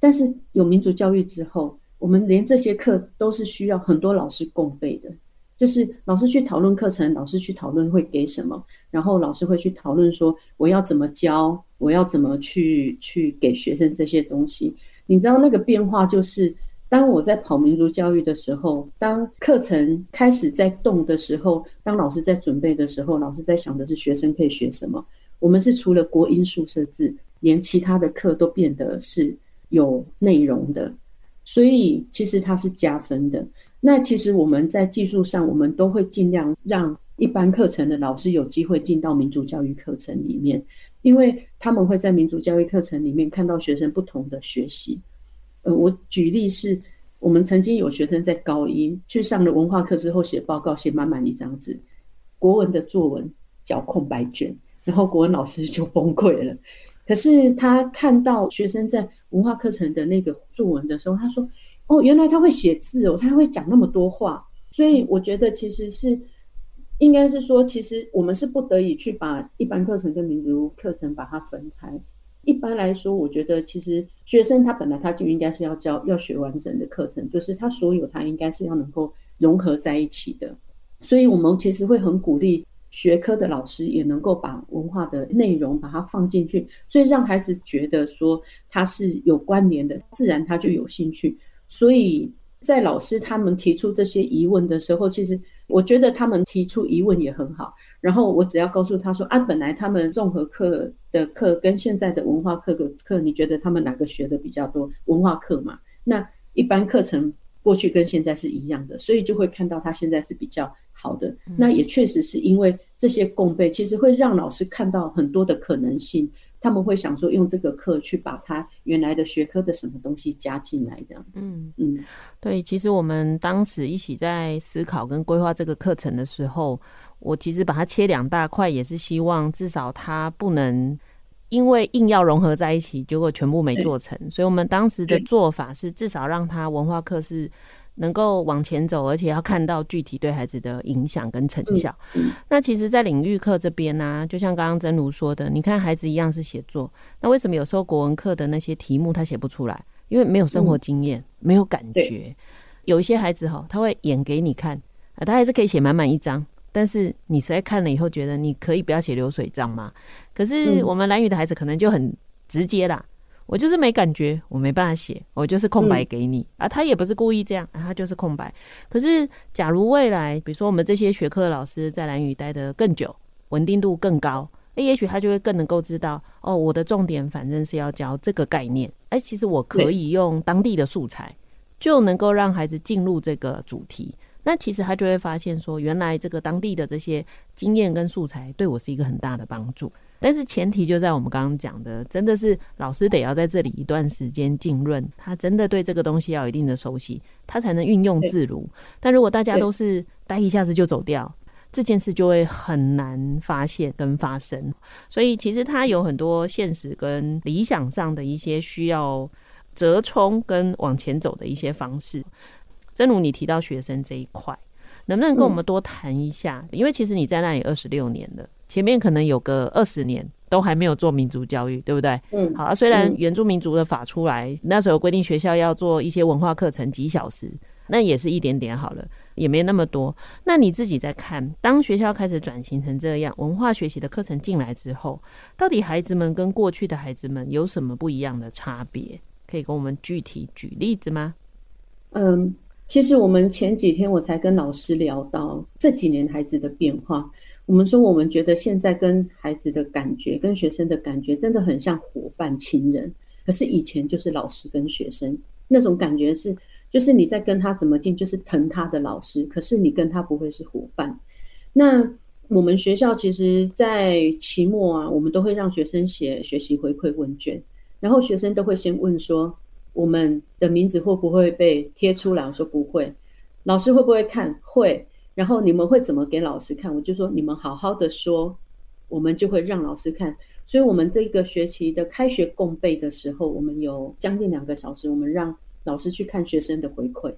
但是有民族教育之后，我们连这些课都是需要很多老师共备的。就是老师去讨论课程，老师去讨论会给什么，然后老师会去讨论说我要怎么教，我要怎么去去给学生这些东西。你知道那个变化就是，当我在跑民族教育的时候，当课程开始在动的时候，当老师在准备的时候，老师在想的是学生可以学什么。我们是除了国音数设置，连其他的课都变得是有内容的，所以其实它是加分的。那其实我们在技术上，我们都会尽量让一般课程的老师有机会进到民族教育课程里面，因为他们会在民族教育课程里面看到学生不同的学习。呃，我举例是，我们曾经有学生在高一去上了文化课之后写报告，写满满一张纸，国文的作文叫空白卷，然后国文老师就崩溃了。可是他看到学生在文化课程的那个作文的时候，他说。哦，原来他会写字哦，他会讲那么多话，所以我觉得其实是应该是说，其实我们是不得已去把一般课程跟民族课程把它分开。一般来说，我觉得其实学生他本来他就应该是要教要学完整的课程，就是他所有他应该是要能够融合在一起的。所以我们其实会很鼓励学科的老师也能够把文化的内容把它放进去，所以让孩子觉得说它是有关联的，自然他就有兴趣。所以在老师他们提出这些疑问的时候，其实我觉得他们提出疑问也很好。然后我只要告诉他说啊，本来他们综合课的课跟现在的文化课的课，你觉得他们哪个学的比较多？文化课嘛，那一般课程过去跟现在是一样的，所以就会看到他现在是比较好的。那也确实是因为这些共备，其实会让老师看到很多的可能性。他们会想说，用这个课去把他原来的学科的什么东西加进来，这样子。嗯嗯，对。其实我们当时一起在思考跟规划这个课程的时候，我其实把它切两大块，也是希望至少它不能因为硬要融合在一起，结果全部没做成。所以我们当时的做法是，至少让它文化课是。能够往前走，而且要看到具体对孩子的影响跟成效。嗯嗯、那其实，在领域课这边呢、啊，就像刚刚真如说的，你看孩子一样是写作，那为什么有时候国文课的那些题目他写不出来？因为没有生活经验，嗯、没有感觉。有一些孩子哈，他会演给你看啊，他还是可以写满满一张，但是你实在看了以后，觉得你可以不要写流水账吗？可是我们兰屿的孩子可能就很直接啦。我就是没感觉，我没办法写，我就是空白给你、嗯、啊。他也不是故意这样，啊、他就是空白。可是，假如未来，比如说我们这些学科的老师在蓝屿待得更久，稳定度更高，哎，也许他就会更能够知道，哦，我的重点反正是要教这个概念。哎，其实我可以用当地的素材，就能够让孩子进入这个主题。那其实他就会发现说，原来这个当地的这些经验跟素材对我是一个很大的帮助。但是前提就在我们刚刚讲的，真的是老师得要在这里一段时间浸润，他真的对这个东西要有一定的熟悉，他才能运用自如。但如果大家都是待一下子就走掉，这件事就会很难发现跟发生。所以其实他有很多现实跟理想上的一些需要折冲跟往前走的一些方式。正如你提到学生这一块。能不能跟我们多谈一下？因为其实你在那里二十六年了，前面可能有个二十年都还没有做民族教育，对不对？嗯，好啊。虽然原住民族的法出来，嗯、那时候规定学校要做一些文化课程几小时，那也是一点点好了，也没那么多。那你自己在看，当学校开始转型成这样，文化学习的课程进来之后，到底孩子们跟过去的孩子们有什么不一样的差别？可以跟我们具体举例子吗？嗯。其实我们前几天我才跟老师聊到这几年孩子的变化。我们说，我们觉得现在跟孩子的感觉、跟学生的感觉真的很像伙伴、亲人。可是以前就是老师跟学生那种感觉是，就是你在跟他怎么进，就是疼他的老师。可是你跟他不会是伙伴。那我们学校其实，在期末啊，我们都会让学生写学习回馈问卷，然后学生都会先问说。我们的名字会不会被贴出来？我说不会。老师会不会看？会。然后你们会怎么给老师看？我就说你们好好的说，我们就会让老师看。所以，我们这个学期的开学共备的时候，我们有将近两个小时，我们让老师去看学生的回馈。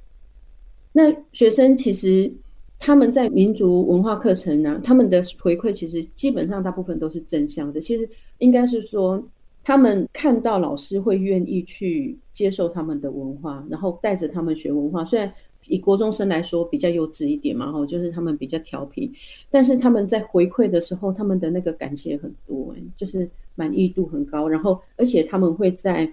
那学生其实他们在民族文化课程呢，他们的回馈其实基本上大部分都是正向的。其实应该是说。他们看到老师会愿意去接受他们的文化，然后带着他们学文化。虽然以国中生来说比较幼稚一点嘛，哈，就是他们比较调皮，但是他们在回馈的时候，他们的那个感谢很多，哎，就是满意度很高。然后，而且他们会在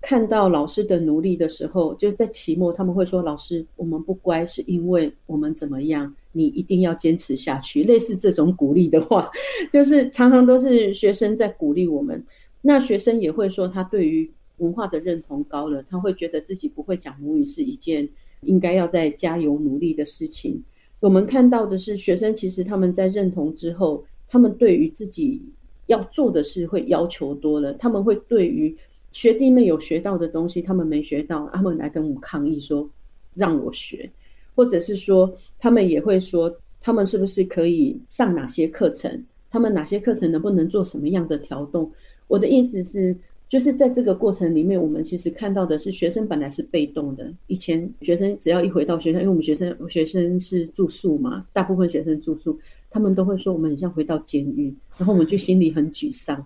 看到老师的努力的时候，就在期末他们会说：“老师，我们不乖是因为我们怎么样？”你一定要坚持下去。类似这种鼓励的话，就是常常都是学生在鼓励我们。那学生也会说，他对于文化的认同高了，他会觉得自己不会讲母语是一件应该要再加油努力的事情。我们看到的是，学生其实他们在认同之后，他们对于自己要做的事会要求多了。他们会对于学弟妹有学到的东西，他们没学到，他们来跟我抗议说让我学，或者是说他们也会说，他们是不是可以上哪些课程？他们哪些课程能不能做什么样的调动？我的意思是。就是在这个过程里面，我们其实看到的是学生本来是被动的。以前学生只要一回到学校，因为我们学生学生是住宿嘛，大部分学生住宿，他们都会说我们很像回到监狱，然后我们就心里很沮丧。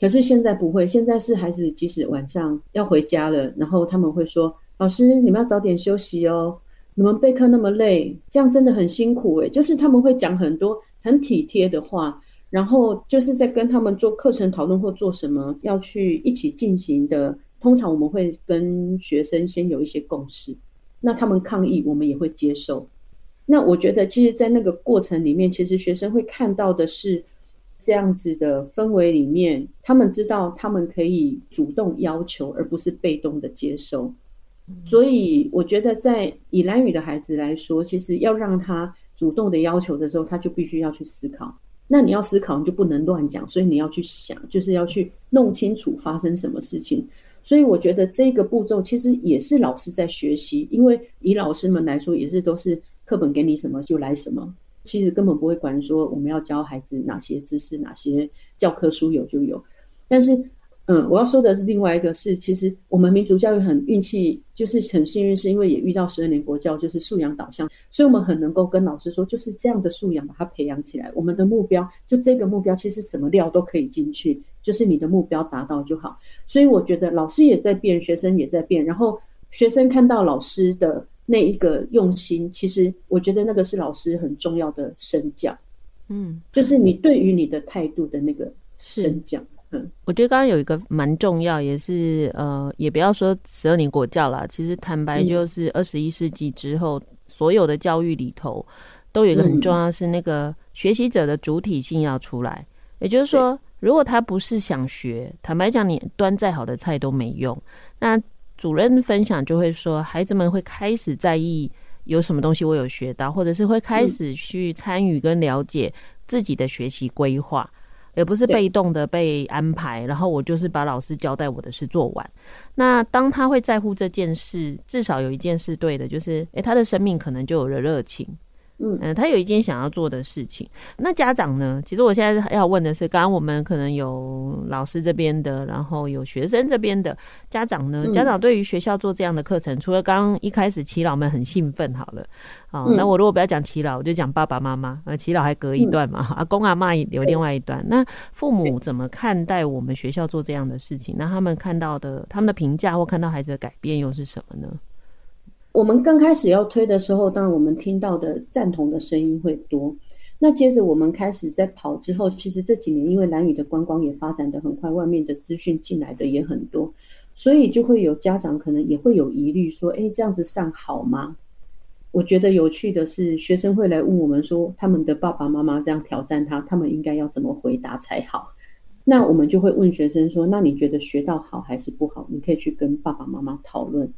可是现在不会，现在是孩子即使晚上要回家了，然后他们会说：“老师，你们要早点休息哦，你们备课那么累，这样真的很辛苦诶。”就是他们会讲很多很体贴的话。然后就是在跟他们做课程讨论或做什么要去一起进行的，通常我们会跟学生先有一些共识，那他们抗议我们也会接受。那我觉得其实，在那个过程里面，其实学生会看到的是这样子的氛围里面，他们知道他们可以主动要求，而不是被动的接受。所以我觉得，在以兰语的孩子来说，其实要让他主动的要求的时候，他就必须要去思考。那你要思考，你就不能乱讲，所以你要去想，就是要去弄清楚发生什么事情。所以我觉得这个步骤其实也是老师在学习，因为以老师们来说，也是都是课本给你什么就来什么，其实根本不会管说我们要教孩子哪些知识，哪些教科书有就有，但是。嗯，我要说的是另外一个是，其实我们民族教育很运气，就是很幸运，是因为也遇到十二年国教，就是素养导向，所以我们很能够跟老师说，就是这样的素养把它培养起来。我们的目标就这个目标，其实什么料都可以进去，就是你的目标达到就好。所以我觉得老师也在变，学生也在变，然后学生看到老师的那一个用心，其实我觉得那个是老师很重要的身教，嗯，就是你对于你的态度的那个身教。嗯，我觉得刚刚有一个蛮重要，也是呃，也不要说十二年国教啦，其实坦白就是二十一世纪之后，嗯、所有的教育里头都有一个很重要，是那个学习者的主体性要出来。也就是说，如果他不是想学，坦白讲，你端再好的菜都没用。那主任分享就会说，孩子们会开始在意有什么东西我有学到，或者是会开始去参与跟了解自己的学习规划。也不是被动的被安排，然后我就是把老师交代我的事做完。那当他会在乎这件事，至少有一件事对的，就是诶、欸，他的生命可能就有了热情。嗯，呃，他有一件想要做的事情。那家长呢？其实我现在要问的是，刚刚我们可能有老师这边的，然后有学生这边的家长呢？家长对于学校做这样的课程，除了刚刚一开始耆老们很兴奋，好了，好，那我如果不要讲耆老，我就讲爸爸妈妈。呃，耆老还隔一段嘛，阿公阿妈有另外一段。那父母怎么看待我们学校做这样的事情？那他们看到的，他们的评价或看到孩子的改变又是什么呢？我们刚开始要推的时候，当然我们听到的赞同的声音会多。那接着我们开始在跑之后，其实这几年因为蓝屿的观光也发展得很快，外面的资讯进来的也很多，所以就会有家长可能也会有疑虑，说：“诶，这样子上好吗？”我觉得有趣的是，学生会来问我们说，他们的爸爸妈妈这样挑战他，他们应该要怎么回答才好？那我们就会问学生说：“那你觉得学到好还是不好？你可以去跟爸爸妈妈讨论。”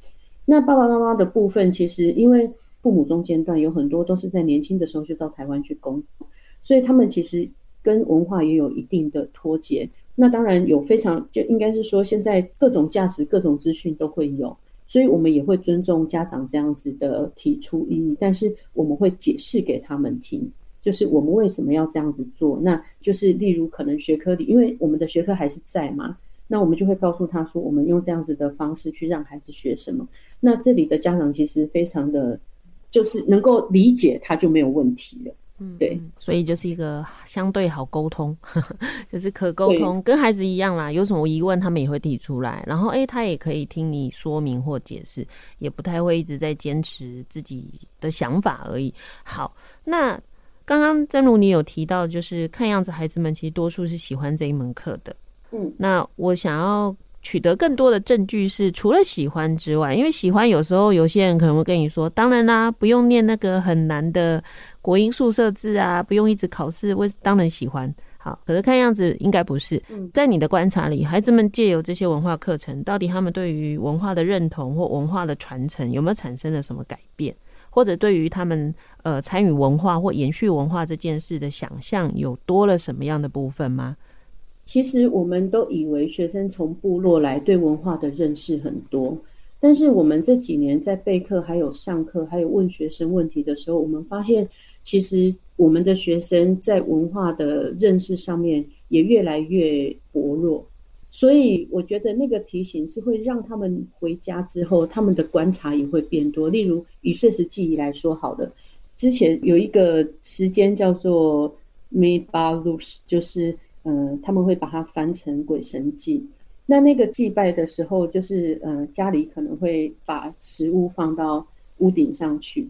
那爸爸妈妈的部分，其实因为父母中间段有很多都是在年轻的时候就到台湾去工作，所以他们其实跟文化也有一定的脱节。那当然有非常就应该是说，现在各种价值、各种资讯都会有，所以我们也会尊重家长这样子的提出异议，但是我们会解释给他们听，就是我们为什么要这样子做。那就是例如可能学科里，因为我们的学科还是在嘛。那我们就会告诉他说，我们用这样子的方式去让孩子学什么。那这里的家长其实非常的，就是能够理解，他就没有问题了。嗯，对，所以就是一个相对好沟通，*laughs* 就是可沟通，跟孩子一样啦。有什么疑问，他们也会提出来，然后诶，他也可以听你说明或解释，也不太会一直在坚持自己的想法而已。好，那刚刚真如你有提到，就是看样子孩子们其实多数是喜欢这一门课的。嗯，那我想要取得更多的证据是除了喜欢之外，因为喜欢有时候有些人可能会跟你说，当然啦，不用念那个很难的国音数社字啊，不用一直考试，为当然喜欢。好，可是看样子应该不是。在你的观察里，孩子们借由这些文化课程，到底他们对于文化的认同或文化的传承有没有产生了什么改变？或者对于他们呃参与文化或延续文化这件事的想象，有多了什么样的部分吗？其实我们都以为学生从部落来，对文化的认识很多。但是我们这几年在备课、还有上课、还有问学生问题的时候，我们发现，其实我们的学生在文化的认识上面也越来越薄弱。所以我觉得那个提醒是会让他们回家之后，他们的观察也会变多。例如以岁时记忆来说，好的，之前有一个时间叫做 Mibalus，就是。嗯，他们会把它翻成鬼神祭。那那个祭拜的时候，就是呃，家里可能会把食物放到屋顶上去。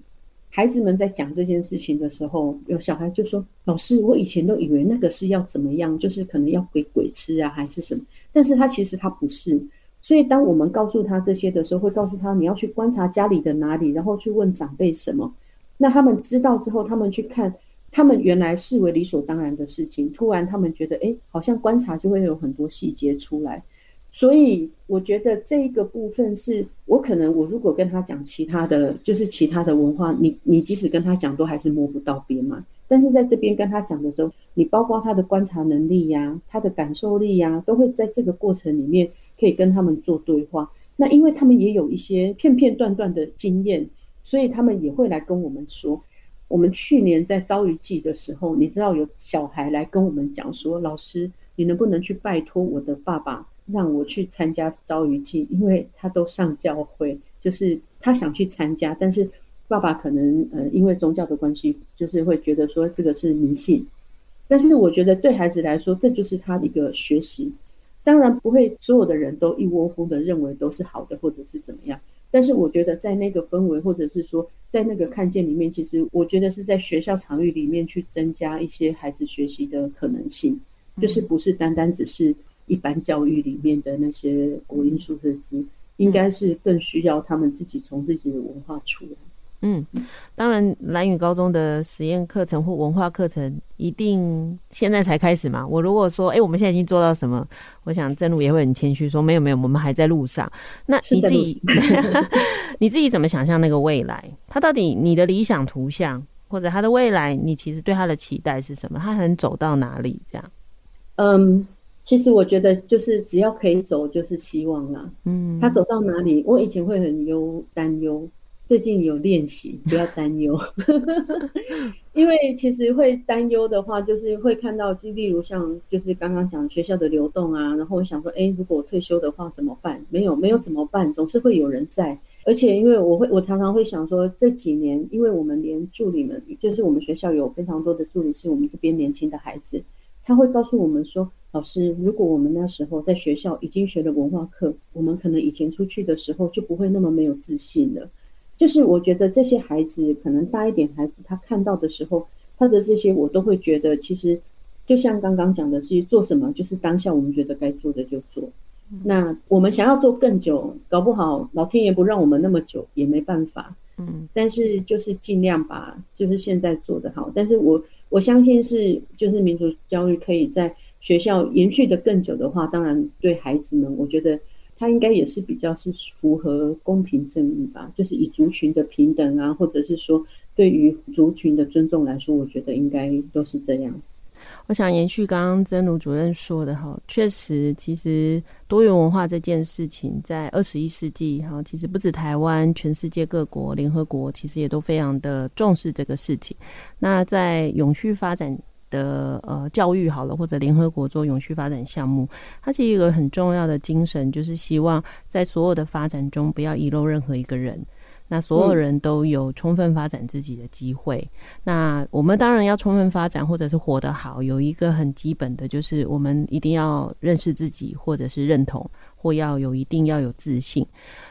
孩子们在讲这件事情的时候，有小孩就说：“老师，我以前都以为那个是要怎么样，就是可能要给鬼吃啊，还是什么？但是他其实他不是。所以当我们告诉他这些的时候，会告诉他你要去观察家里的哪里，然后去问长辈什么。那他们知道之后，他们去看。”他们原来视为理所当然的事情，突然他们觉得，哎，好像观察就会有很多细节出来。所以我觉得这一个部分是我可能，我如果跟他讲其他的，就是其他的文化，你你即使跟他讲，都还是摸不到边嘛。但是在这边跟他讲的时候，你包括他的观察能力呀，他的感受力呀，都会在这个过程里面可以跟他们做对话。那因为他们也有一些片片段段的经验，所以他们也会来跟我们说。我们去年在朝鱼祭的时候，你知道有小孩来跟我们讲说：“老师，你能不能去拜托我的爸爸，让我去参加朝鱼祭？因为他都上教会，就是他想去参加，但是爸爸可能呃因为宗教的关系，就是会觉得说这个是迷信。但是我觉得对孩子来说，这就是他的一个学习。当然不会所有的人都一窝蜂的认为都是好的，或者是怎么样。”但是我觉得，在那个氛围，或者是说，在那个看见里面，其实我觉得是在学校场域里面去增加一些孩子学习的可能性，就是不是单单只是一般教育里面的那些国音数字机，应该是更需要他们自己从自己的文化出来。嗯，当然，蓝宇高中的实验课程或文化课程一定现在才开始嘛。我如果说，哎、欸，我们现在已经做到什么？我想正路也会很谦虚说，没有没有，我们还在路上。那你自己，*laughs* 你自己怎么想象那个未来？他到底你的理想图像，或者他的未来，你其实对他的期待是什么？他能走到哪里？这样？嗯，其实我觉得就是只要可以走，就是希望啦。嗯，他走到哪里？我以前会很忧担忧。最近有练习，不要担忧，*laughs* 因为其实会担忧的话，就是会看到，就例如像就是刚刚讲学校的流动啊，然后我想说，哎，如果我退休的话怎么办？没有，没有怎么办？总是会有人在，而且因为我会，我常常会想说，这几年，因为我们连助理们，就是我们学校有非常多的助理是我们这边年轻的孩子，他会告诉我们说，老师，如果我们那时候在学校已经学了文化课，我们可能以前出去的时候就不会那么没有自信了。就是我觉得这些孩子可能大一点孩子，他看到的时候，他的这些我都会觉得，其实就像刚刚讲的，是做什么就是当下我们觉得该做的就做。那我们想要做更久，搞不好老天爷不让我们那么久也没办法。嗯，但是就是尽量把就是现在做得好。但是我我相信是就是民族教育可以在学校延续的更久的话，当然对孩子们，我觉得。它应该也是比较是符合公平正义吧，就是以族群的平等啊，或者是说对于族群的尊重来说，我觉得应该都是这样。我想延续刚刚真如主任说的哈，确实，其实多元文化这件事情在二十一世纪哈，其实不止台湾，全世界各国、联合国其实也都非常的重视这个事情。那在永续发展。的呃教育好了，或者联合国做永续发展项目，它其实一个很重要的精神，就是希望在所有的发展中不要遗漏任何一个人。那所有人都有充分发展自己的机会。嗯。那我们当然要充分发展，或者是活得好，有一个很基本的，就是我们一定要认识自己，或者是认同，或要有一定要有自信。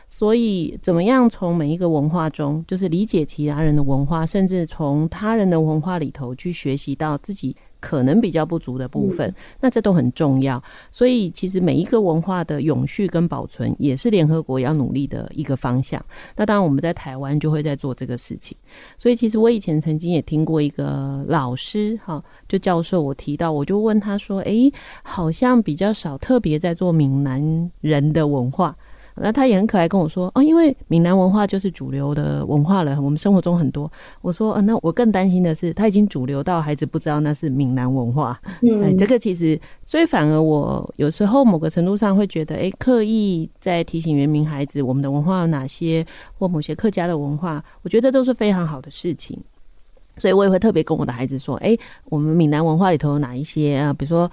所以，怎么样从每一个文化中，就是理解其他人的文化，甚至从他人的文化里头去学习到自己。可能比较不足的部分，那这都很重要。所以其实每一个文化的永续跟保存，也是联合国要努力的一个方向。那当然我们在台湾就会在做这个事情。所以其实我以前曾经也听过一个老师哈，就教授我提到，我就问他说：“诶，好像比较少特别在做闽南人的文化。”那他也很可爱，跟我说哦，因为闽南文化就是主流的文化了，我们生活中很多。我说，呃，那我更担心的是，他已经主流到孩子不知道那是闽南文化。嗯，哎，这个其实，所以反而我有时候某个程度上会觉得，哎，刻意在提醒原民孩子我们的文化有哪些，或某些客家的文化，我觉得这都是非常好的事情。所以我也会特别跟我的孩子说，哎，我们闽南文化里头有哪一些啊？比如说。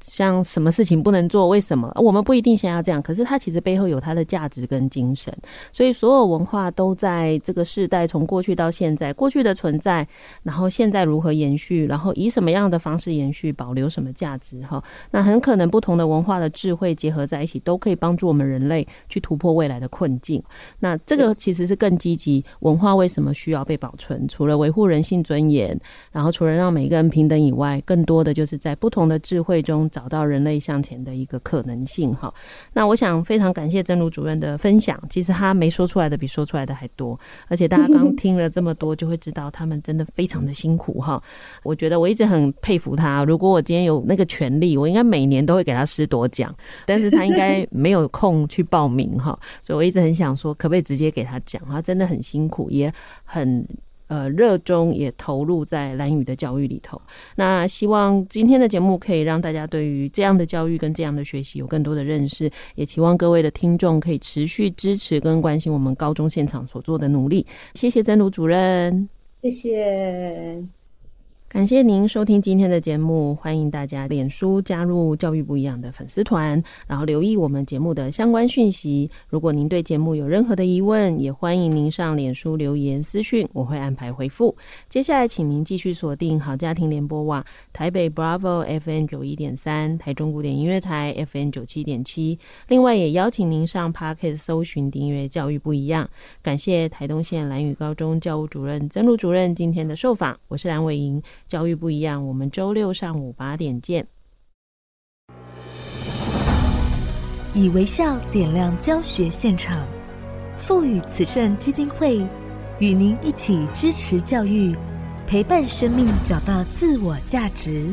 像什么事情不能做？为什么？我们不一定想要这样，可是它其实背后有它的价值跟精神。所以所有文化都在这个世代，从过去到现在，过去的存在，然后现在如何延续，然后以什么样的方式延续，保留什么价值？哈，那很可能不同的文化的智慧结合在一起，都可以帮助我们人类去突破未来的困境。那这个其实是更积极。文化为什么需要被保存？除了维护人性尊严，然后除了让每一个人平等以外，更多的就是在不同的智慧中。找到人类向前的一个可能性哈，那我想非常感谢曾如主任的分享。其实他没说出来的比说出来的还多，而且大家刚听了这么多，就会知道他们真的非常的辛苦哈。我觉得我一直很佩服他。如果我今天有那个权利，我应该每年都会给他师铎奖，但是他应该没有空去报名哈，所以我一直很想说，可不可以直接给他讲？他真的很辛苦，也很。呃，热衷也投入在蓝雨的教育里头。那希望今天的节目可以让大家对于这样的教育跟这样的学习有更多的认识，也期望各位的听众可以持续支持跟关心我们高中现场所做的努力。谢谢真如主任，谢谢。感谢您收听今天的节目，欢迎大家脸书加入教育不一样的粉丝团，然后留意我们节目的相关讯息。如果您对节目有任何的疑问，也欢迎您上脸书留言私讯，我会安排回复。接下来，请您继续锁定好家庭联播网台北 Bravo FM 九一点三，台中古典音乐台 FM 九七点七。另外，也邀请您上 Podcast 搜寻订阅教育不一样。感谢台东县兰屿高中教务主任曾如主任今天的受访，我是蓝伟莹。教育不一样，我们周六上午八点见。以微笑点亮教学现场，赋予慈善基金会与您一起支持教育，陪伴生命找到自我价值。